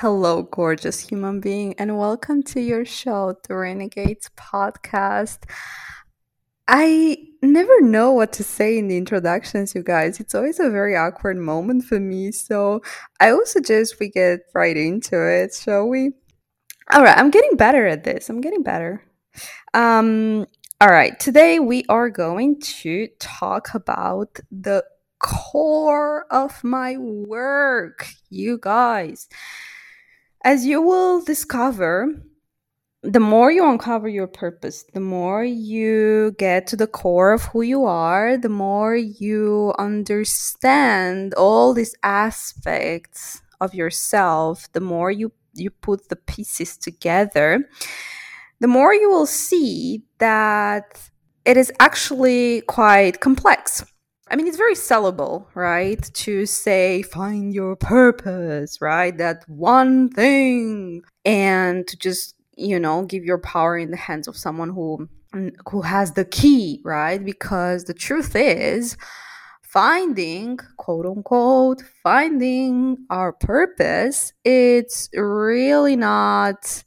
Hello, gorgeous human being, and welcome to your show, the Renegades podcast. I never know what to say in the introductions, you guys. It's always a very awkward moment for me, so I would suggest we get right into it, shall we? All right, I'm getting better at this. I'm getting better. Um, all right, today we are going to talk about the core of my work, you guys. As you will discover, the more you uncover your purpose, the more you get to the core of who you are, the more you understand all these aspects of yourself, the more you, you put the pieces together, the more you will see that it is actually quite complex I mean, it's very sellable, right? To say, find your purpose, right? That one thing. And to just, you know, give your power in the hands of someone who who has the key, right? Because the truth is, finding quote unquote finding our purpose it's really not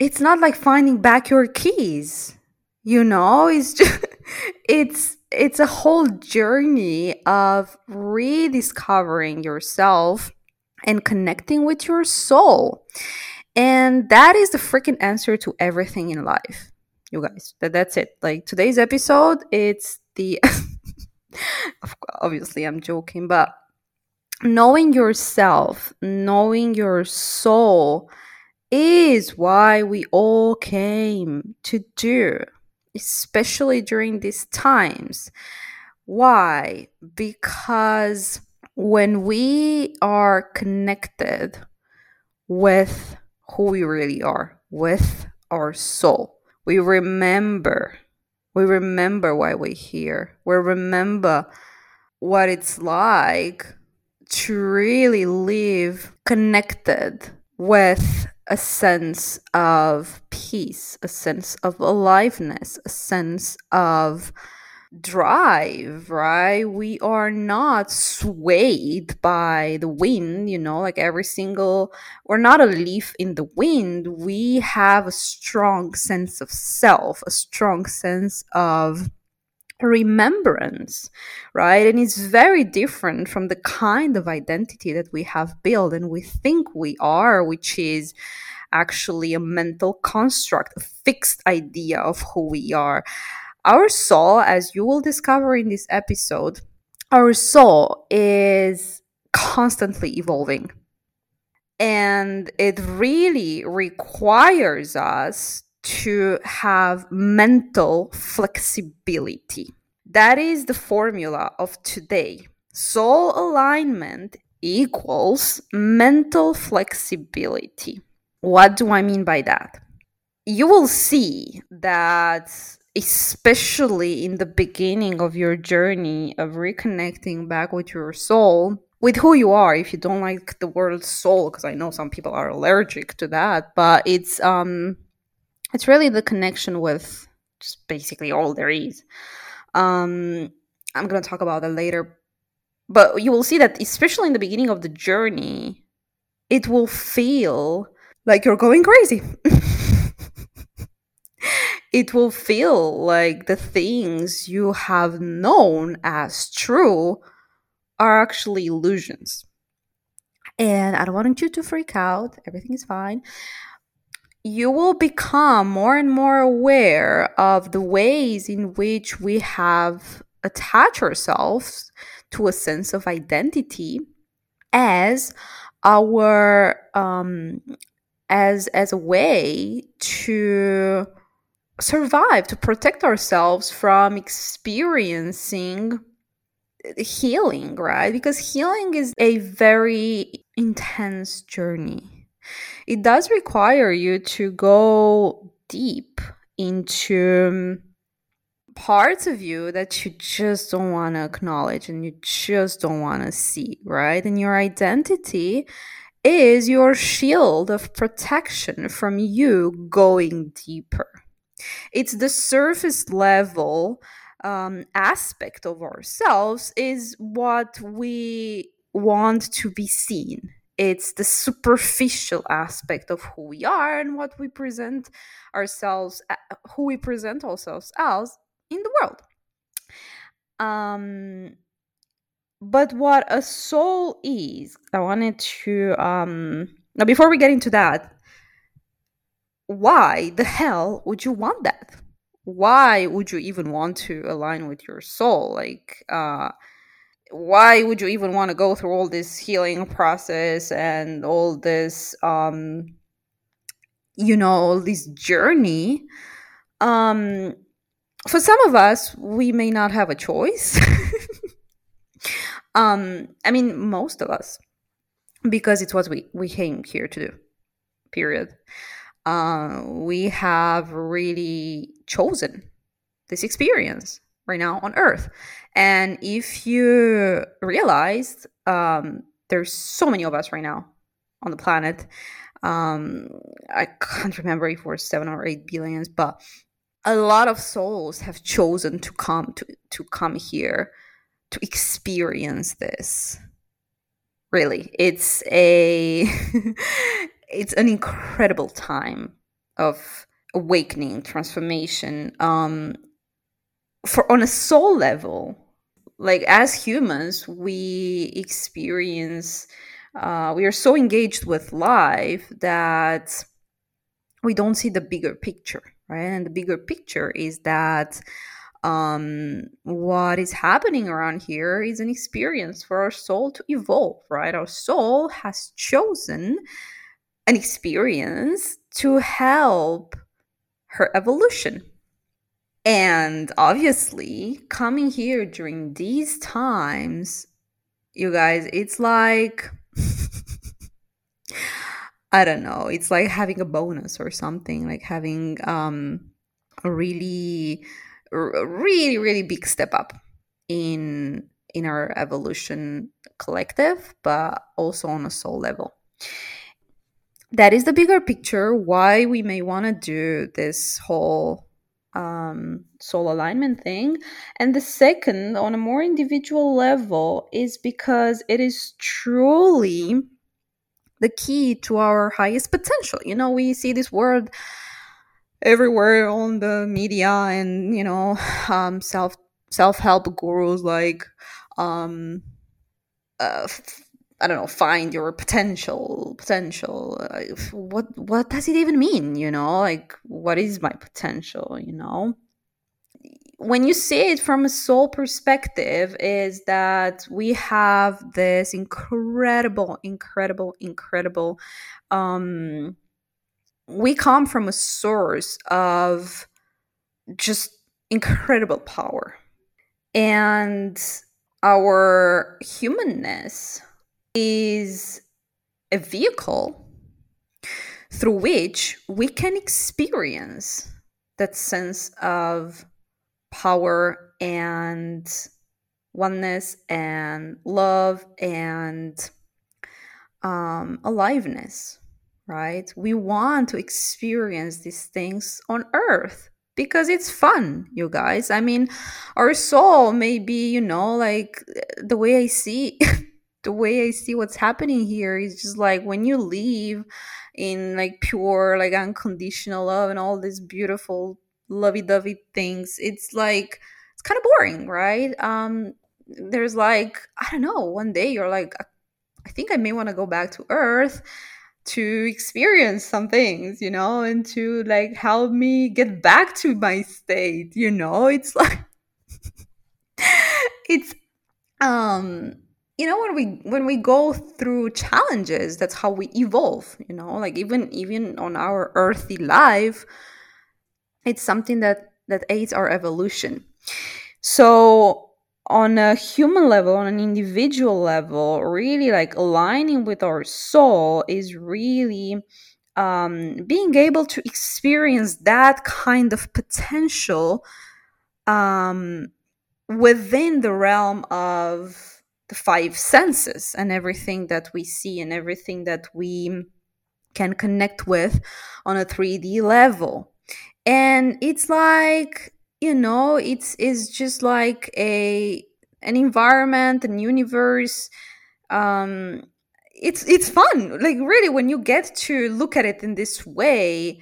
it's not like finding back your keys you know it's just it's it's a whole journey of rediscovering yourself and connecting with your soul. And that is the freaking answer to everything in life. You guys, that that's it. Like today's episode, it's the obviously I'm joking, but knowing yourself, knowing your soul is why we all came to do especially during these times. Why? Because when we are connected with who we really are, with our soul, we remember. We remember why we're here. We remember what it's like to really live connected with a sense of peace, a sense of aliveness, a sense of drive, right? We are not swayed by the wind, you know, like every single, we're not a leaf in the wind. We have a strong sense of self, a strong sense of remembrance, right? And it's very different from the kind of identity that we have built and we think we are, which is actually a mental construct, a fixed idea of who we are. Our soul, as you will discover in this episode, our soul is constantly evolving. And it really requires us to have mental flexibility. That is the formula of today. Soul alignment equals mental flexibility. What do I mean by that? You will see that, especially in the beginning of your journey of reconnecting back with your soul, with who you are if you don't like the word soul because i know some people are allergic to that but it's um it's really the connection with just basically all there is. Um, I'm going to talk about that later. But you will see that, especially in the beginning of the journey, it will feel like you're going crazy. it will feel like the things you have known as true are actually illusions. And I don't want you to freak out. Everything is fine you will become more and more aware of the ways in which we have attached ourselves to a sense of identity as our um, as as a way to survive to protect ourselves from experiencing healing right? Because healing is a very intense journey it does require you to go deep into um, parts of you that you just don't want to acknowledge and you just don't want to see, right? And your identity is your shield of protection from you going deeper. It's the surface level um, aspect of ourselves, is what we want to be seen it's the superficial aspect of who we are and what we present ourselves who we present ourselves as in the world. Um but what a soul is i wanted to um now before we get into that why the hell would you want that? Why would you even want to align with your soul? Like uh why would you even want to go through all this healing process and all this um you know all this journey? Um for some of us we may not have a choice. Um i mean most of us because it's what we we came here to do period. Uh, we have really chosen this experience right now on earth. And if you realized um, there's so many of us right now on the planet um, i can't remember if we're seven or eight billions but a lot of souls have chosen to come to, to come here to experience this. Really it's a it's an incredible time of awakening transformation um for on a soul level like as humans we experience uh, we are so engaged with life that we don't see the bigger picture right? And the bigger picture is that um what is happening around here is an experience for our soul to evolve right? Our soul has chosen an experience to help her evolution and obviously coming here during these times you guys it's like i don't know it's like having a bonus or something like having um a really really really big step up in in our evolution collective but also on a soul level. That is the bigger picture why we may want to do this whole um, soul alignment thing. And the second on a more individual level is because it is truly the key to our highest potential. You know we see this word everywhere on the media and you know um, self self-help gurus like um uh, I don't know, find your potential, potential. Uh, what what does it even mean? You know, like what is my potential? You know, when you see it from a soul perspective, is that we have this incredible, incredible, incredible. Um, we come from a source of just incredible power, and our humanness is a vehicle through which we can experience that sense of power and oneness and love and um, aliveness, right? We want to experience these things on earth because it's fun, you guys. I mean, our soul may be, you know, like the way I see the way I see what's happening here is just like when you leave in like pure, like unconditional love and all these beautiful lovey dovey things, it's like it's kind of boring, right? Um, there's like, I don't know, one day you're like, I think I may want to go back to Earth to experience some things, you know, and to like help me get back to my state, you know? It's like, it's, um, you know when we when we go through challenges that's how we evolve you know like even even on our earthy life it's something that that aids our evolution. So on a human level on an individual level really like aligning with our soul is really um, being able to experience that kind of potential um, within the realm of the five senses and everything that we see and everything that we can connect with on a 3D level. And it's like, you know, it's it's just like a an environment, an universe um it's it's fun like really when you get to look at it in this way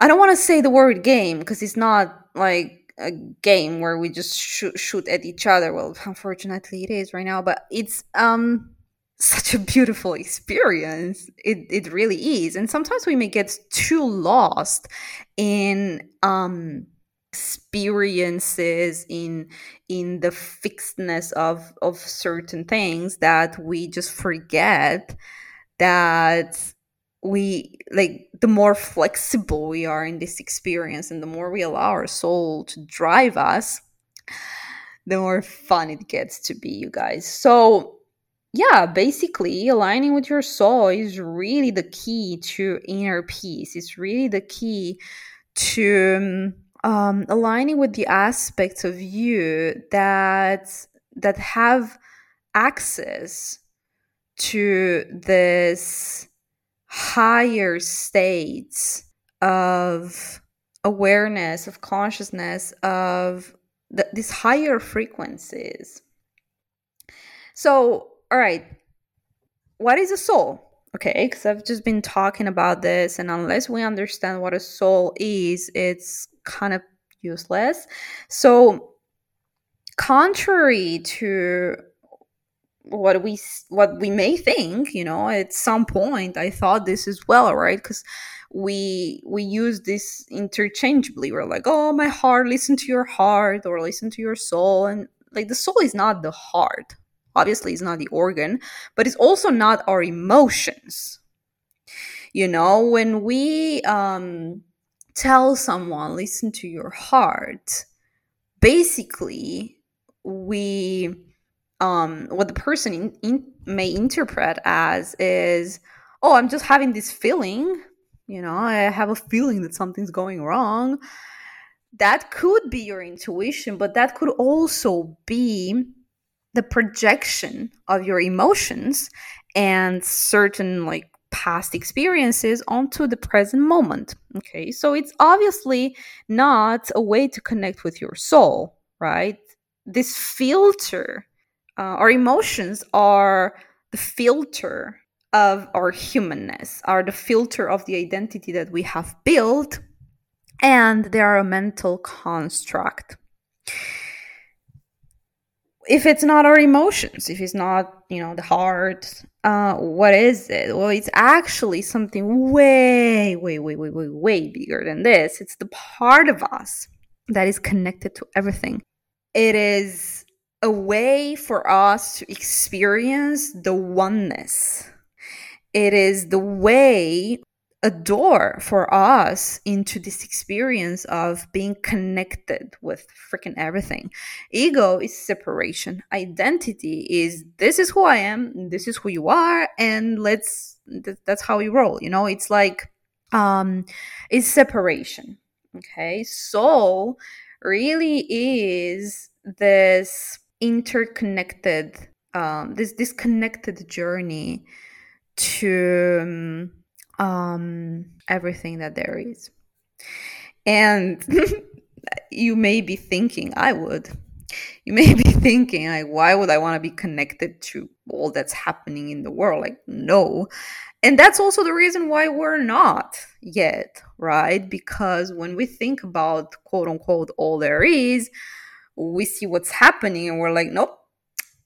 i don't want to say the word game because it's not like a game where we just shoot, shoot at each other. Well unfortunately it is right now but it's um such a beautiful experience. It it really is. And sometimes we may get too lost in um experiences in in the fixedness of of certain things that we just forget that we like the more flexible we are in this experience and the more we allow our soul to drive us the more fun it gets to be you guys. So yeah basically aligning with your soul is really the key to inner peace. It's really the key to um, aligning with the aspects of you that that have access to this higher states of awareness of consciousness of the, these higher frequencies. So all right. What is a soul? Okay because i've just been talking about this and unless we understand what a soul is it's kind of useless. So, contrary to what we what we may think you know at some point i thought this as well right? Because we we use this interchangeably. We're like oh my heart listen to your heart or listen to your soul and like the soul is not the heart. Obviously it's not the organ but it's also not our emotions. You know when we um tell someone listen to your heart basically we um what the person in, in, may interpret as is oh i'm just having this feeling you know i have a feeling that something's going wrong that could be your intuition but that could also be the projection of your emotions and certain like past experiences onto the present moment. Okay, so it's obviously not a way to connect with your soul, right? This filter, uh, our emotions are the filter of our humanness, are the filter of the identity that we have built, and they are a mental construct if it's not our emotions, if it's not, you know, the heart, uh, what is it? Well, it's actually something way, way, way, way, way, way bigger than this. It's the part of us that is connected to everything. It is a way for us to experience the oneness. It is the way a door for us into this experience of being connected with freaking everything. Ego is separation. Identity is this is who I am, this is who you are, and let's th- that's how we roll. You know, it's like um it's separation. Okay. Soul really is this interconnected um this disconnected journey to um, everything that there is. And you may be thinking, I would. You may be thinking, like, why would I want to be connected to all that's happening in the world? Like, no. And that's also the reason why we're not yet, right? Because when we think about quote unquote all there is, we see what's happening and we're like, nope,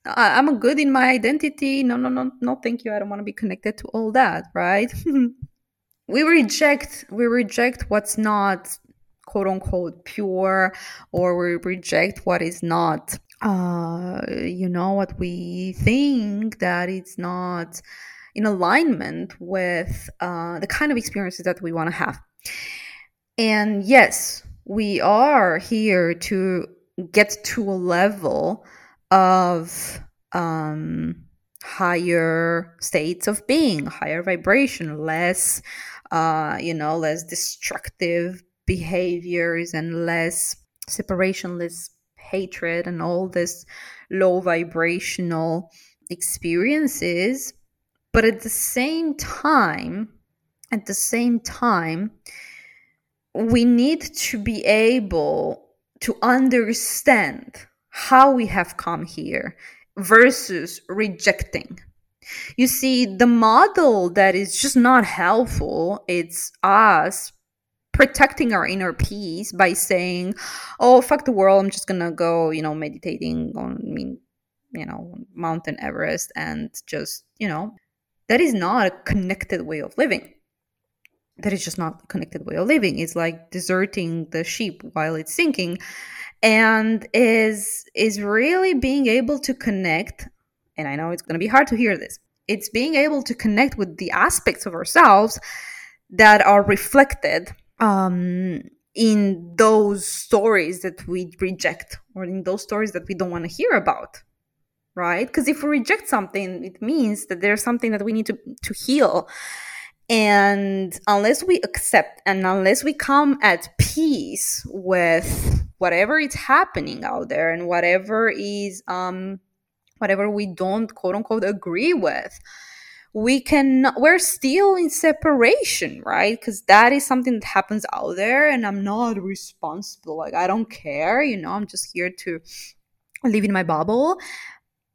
I'm good in my identity. No, no, no, no, thank you. I don't want to be connected to all that, right? we reject we reject what's not quote unquote pure or we reject what is not uh you know what we think that it's not in alignment with uh the kind of experiences that we want to have and yes we are here to get to a level of um, higher states of being, higher vibration, less, uh, you know, less destructive behaviors and less separation, less hatred, and all this low vibrational experiences. But at the same time, at the same time, we need to be able to understand how we have come here versus rejecting. You see, the model that is just not helpful, it's us protecting our inner peace by saying, "Oh, fuck the world! I'm just gonna go, you know, meditating on, I mean, you know, Mountain Everest, and just, you know, that is not a connected way of living. That is just not connected way of living. It's like deserting the sheep while it's sinking, and is is really being able to connect. And I know it's gonna be hard to hear this. It's being able to connect with the aspects of ourselves that are reflected um, in those stories that we reject or in those stories that we don't want to hear about right because if we reject something it means that there's something that we need to to heal and unless we accept and unless we come at peace with whatever is happening out there and whatever is um whatever we don't quote unquote agree with we can we're still in separation right? Because that is something that happens out there and i'm not responsible. Like i don't care you know? I'm just here to live in my bubble.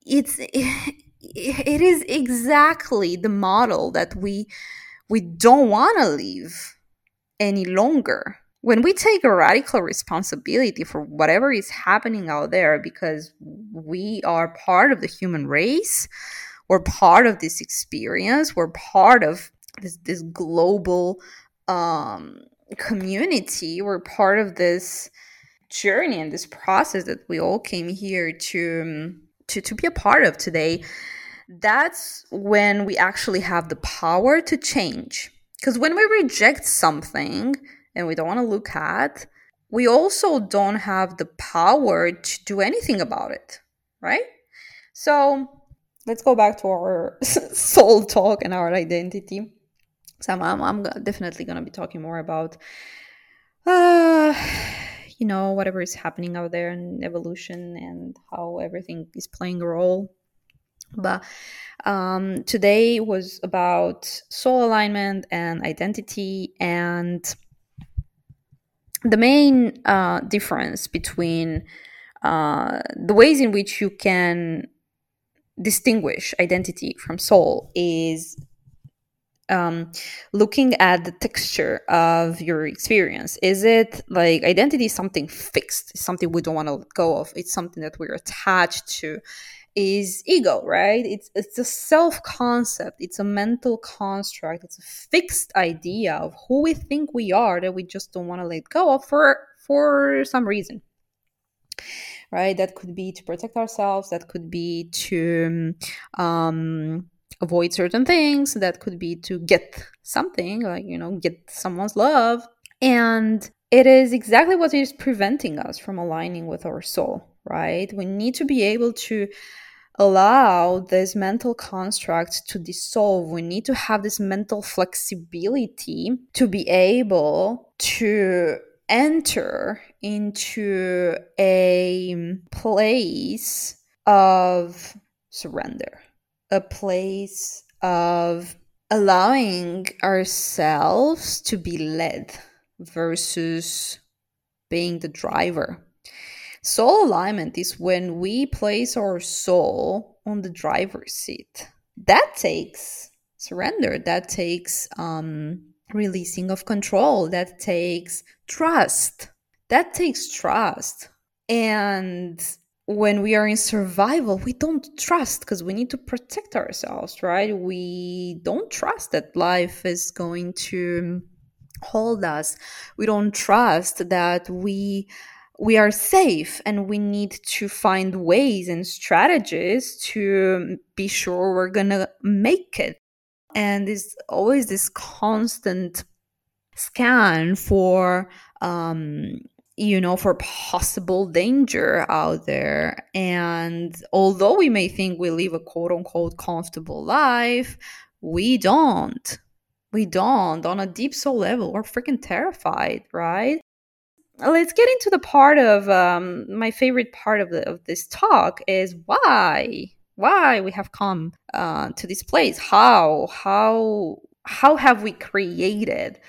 It's it is exactly the model that we we don't want to live any longer. When we take a radical responsibility for whatever is happening out there because we are part of the human race we're part of this experience we're part of this this global um, community we're part of this journey and this process that we all came here to to, to be a part of today that's when we actually have the power to change because when we reject something and we don't want to look at we also don't have the power to do anything about it right so let's go back to our soul talk and our identity. So I'm, I'm definitely going to be talking more about, uh, you know, whatever is happening out there and evolution and how everything is playing a role. But um, today was about soul alignment and identity and the main uh, difference between uh, the ways in which you can distinguish identity from soul is um, looking at the texture of your experience. Is it like identity is something fixed, it's something we don't want to let go of, it's something that we're attached to? Is ego, right? It's it's a self concept, it's a mental construct, it's a fixed idea of who we think we are that we just don't want to let go of for for some reason right? That could be to protect ourselves, that could be to um, avoid certain things, that could be to get something, like, you know, get someone's love. And it is exactly what is preventing us from aligning with our soul, right? We need to be able to allow this mental construct to dissolve. We need to have this mental flexibility to be able to enter into a place of surrender, a place of allowing ourselves to be led versus being the driver. Soul alignment is when we place our soul on the driver's seat. That takes surrender, that takes um, releasing of control that takes trust that takes trust. And when we are in survival we don't trust because we need to protect ourselves right? We don't trust that life is going to hold us. We don't trust that we we are safe and we need to find ways and strategies to be sure we're gonna make it. And there's always this constant scan for um, you know for possible danger out there. And although we may think we live a quote unquote comfortable life we don't. We don't. On a deep soul level we're freaking terrified right let's get into the part of um, my favorite part of, the, of this talk is why why we have come uh, to this place. How how how have we created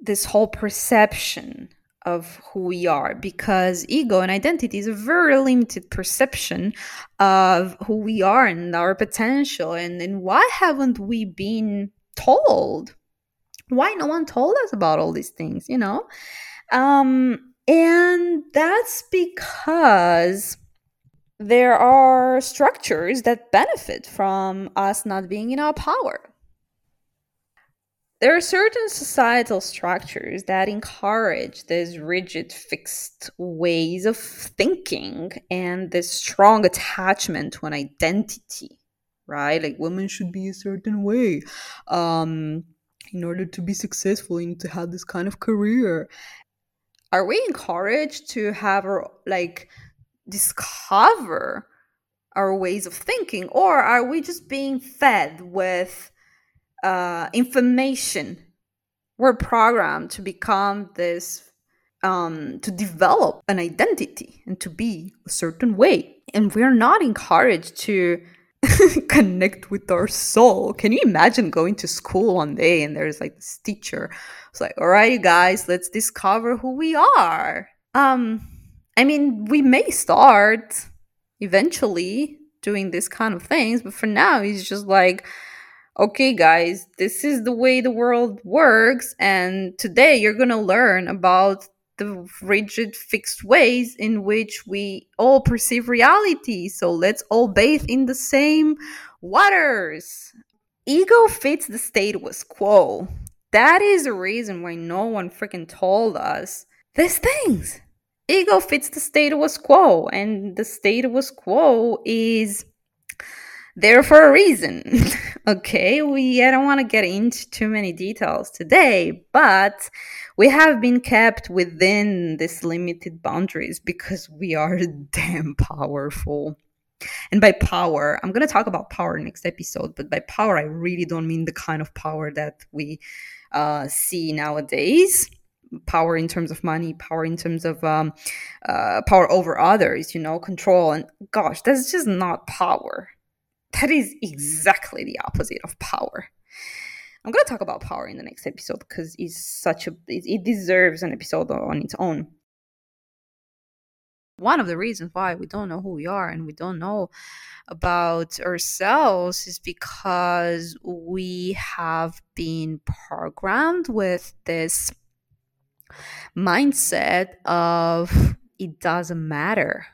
this whole perception of who we are? Because ego and identity is a very limited perception of who we are and our potential. And, and why haven't we been told? Why no one told us about all these things you know? Um and that's because there are structures that benefit from us not being in our power there are certain societal structures that encourage these rigid, fixed ways of thinking and this strong attachment to an identity, right? Like women should be a certain way. Um, in order to be successful, you need to have this kind of career. Are we encouraged to have our, like, discover our ways of thinking, or are we just being fed with uh, information. We're programmed to become this, um, to develop an identity and to be a certain way. And we're not encouraged to connect with our soul. Can you imagine going to school one day and there's like this teacher? It's like, all right, you guys, let's discover who we are. Um, I mean, we may start eventually doing this kind of things, but for now, he's just like, okay, guys, this is the way the world works. And today you're to learn about the rigid, fixed ways in which we all perceive reality. So let's all bathe in the same waters. Ego fits the status quo. That is the reason why no one freaking told us these things. Ego fits the status quo, and the status quo is there for a reason. okay, we I don't want to get into too many details today, but we have been kept within this limited boundaries because we are damn powerful. And by power, I'm going to talk about power next episode, but by power I really don't mean the kind of power that we uh, see nowadays power in terms of money, power in terms of um, uh, power over others, you know, control. And gosh, that's just not power that is exactly the opposite of power. I'm going to talk about power in the next episode because it's such a it deserves an episode on its own. One of the reasons why we don't know who we are and we don't know about ourselves is because we have been programmed with this mindset of it doesn't matter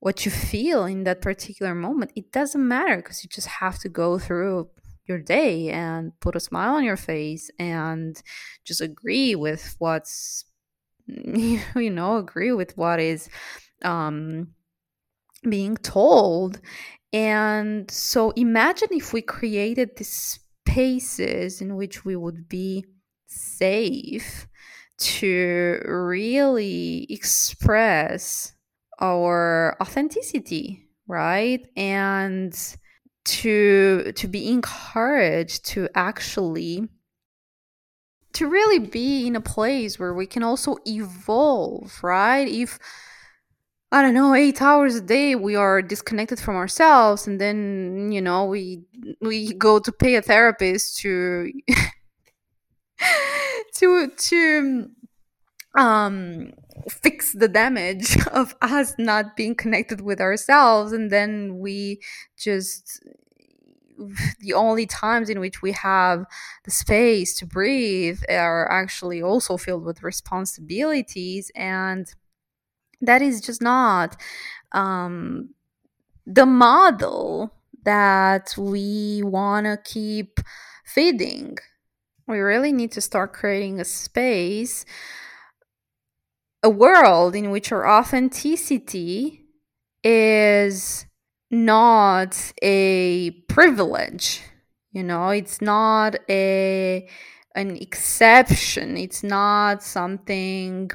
what you feel in that particular moment it doesn't matter because you just have to go through your day and put a smile on your face and just agree with what's you know agree with what is um being told. And so imagine if we created these spaces in which we would be safe to really express our authenticity right? And to to be encouraged to actually to really be in a place where we can also evolve right? If i don't know 8 hours a day we are disconnected from ourselves and then you know we we go to pay a therapist to to to um fix the damage of us not being connected with ourselves and then we just the only times in which we have the space to breathe are actually also filled with responsibilities and that is just not um, the model that we want to keep feeding. We really need to start creating a space a world in which our authenticity is not a privilege you know? It's not a an exception. It's not something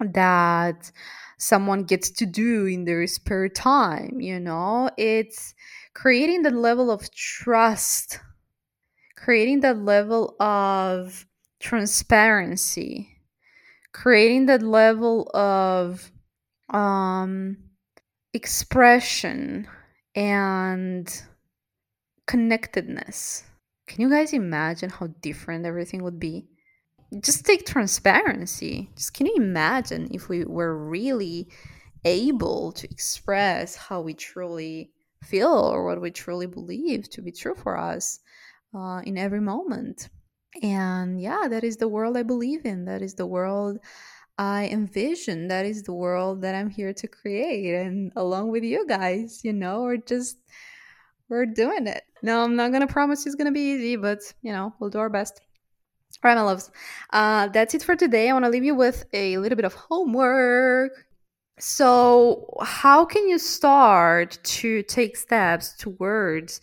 that someone gets to do in their spare time you know? It's creating the level of trust creating that level of transparency creating that level of um, expression and connectedness. Can you guys imagine how different everything would be? just take transparency. Just can you imagine if we were really able to express how we truly feel or what we truly believe to be true for us uh, in every moment? And yeah, that is the world I believe in. That is the world I envision. That is the world that I'm here to create. And along with you guys, you know, we're just, we're doing it. No, I'm not going to promise it's going to be easy, but, you know, we'll do our best. All right, my loves. Uh, that's it for today. I want to leave you with a little bit of homework. So, how can you start to take steps towards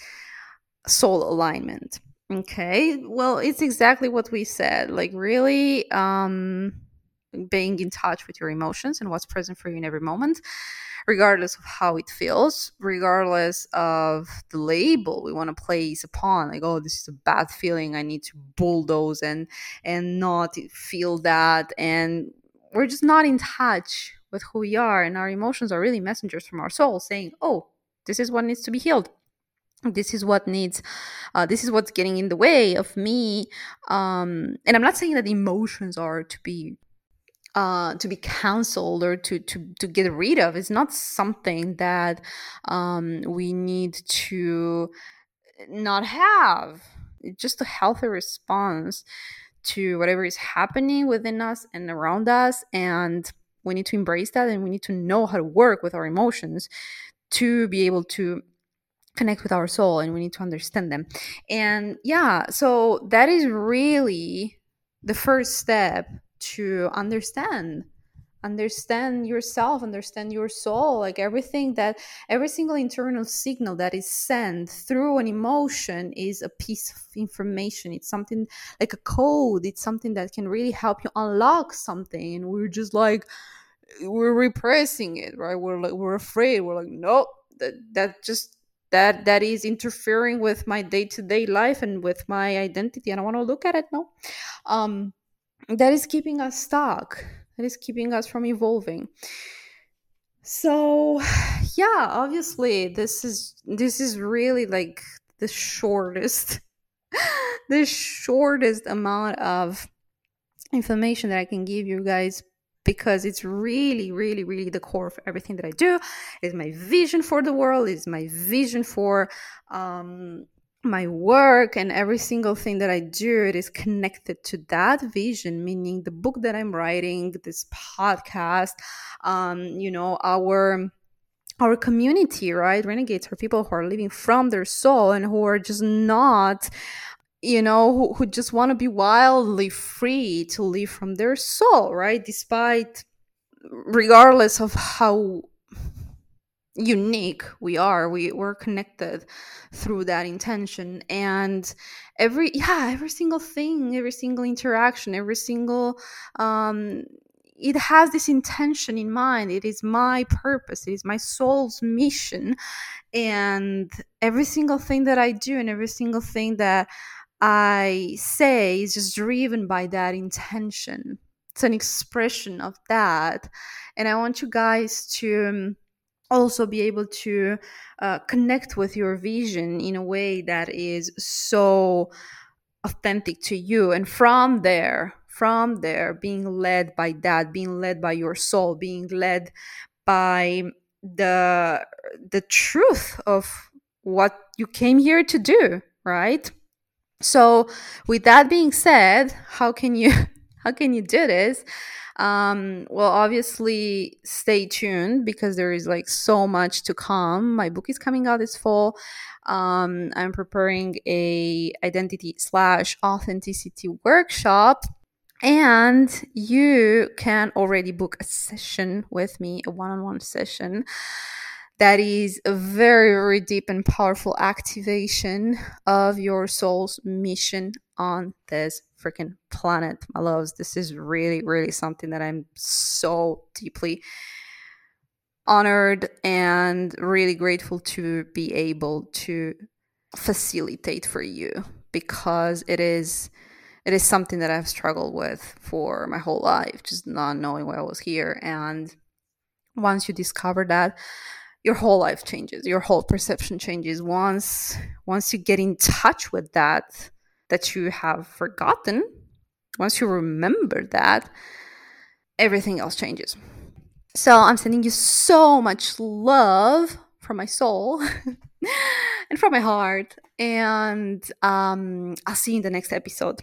soul alignment? Okay, well, it's exactly what we said. Like, really, um, being in touch with your emotions and what's present for you in every moment regardless of how it feels, regardless of the label we want to place upon, like, oh, this is a bad feeling, I need to bulldoze and and not feel that. And we're just not in touch with who we are, and our emotions are really messengers from our soul saying, oh, this is what needs to be healed this is what needs uh, this is what's getting in the way of me um, and i'm not saying that emotions are to be uh, to be counseled or to, to, to get rid of. It's not something that um, we need to not have. It's just a healthy response to whatever is happening within us and around us. And we need to embrace that and we need to know how to work with our emotions to be able to connect with our soul and we need to understand them. And yeah, so that is really the first step to understand understand yourself understand your soul like everything that every single internal signal that is sent through an emotion is a piece of information. It's something like a code. It's something that can really help you unlock something. And we're just like we're repressing it right? We're like we're afraid. We're like no that that just that that is interfering with my day-to-day life and with my identity and i want to look at it no? Um that is keeping us stuck. That is keeping us from evolving. So yeah obviously this is this is really like the shortest the shortest amount of information that i can give you guys because it's really really really the core of everything that i do. Is my vision for the world. Is my vision for um my work and every single thing that I do. It is connected to that vision meaning the book that I'm writing this podcast um you know our our community right? Renegades are people who are living from their soul and who are just not you know who, who just want to be wildly free to live from their soul right? Despite regardless of how unique we are we we're connected through that intention. And every yeah every single thing every single interaction every single um it has this intention in mind. It is my purpose. It is my soul's mission. And every single thing that i do and every single thing that i say is just driven by that intention. It's an expression of that. And i want you guys to um, also be able to uh, connect with your vision in a way that is so authentic to you. And from there from there being led by that being led by your soul being led by the the truth of what you came here to do right so with that being said how can you how can you do this um, well, obviously, stay tuned because there is like so much to come. My book is coming out this fall. Um, I'm preparing a identity slash authenticity workshop and you can already book a session with me a one-on-one session that is a very very deep and powerful activation of your soul's mission on this freaking planet, my loves. This is really, really something that I'm so deeply honored and really grateful to be able to facilitate for you because it is it is something that I've struggled with for my whole life, just not knowing why I was here. And once you discover that, your whole life changes, your whole perception changes. Once once you get in touch with that, that you have forgotten once you remember that, everything else changes. So I'm sending you so much love from my soul and from my heart. And um, I'll see you in the next episode.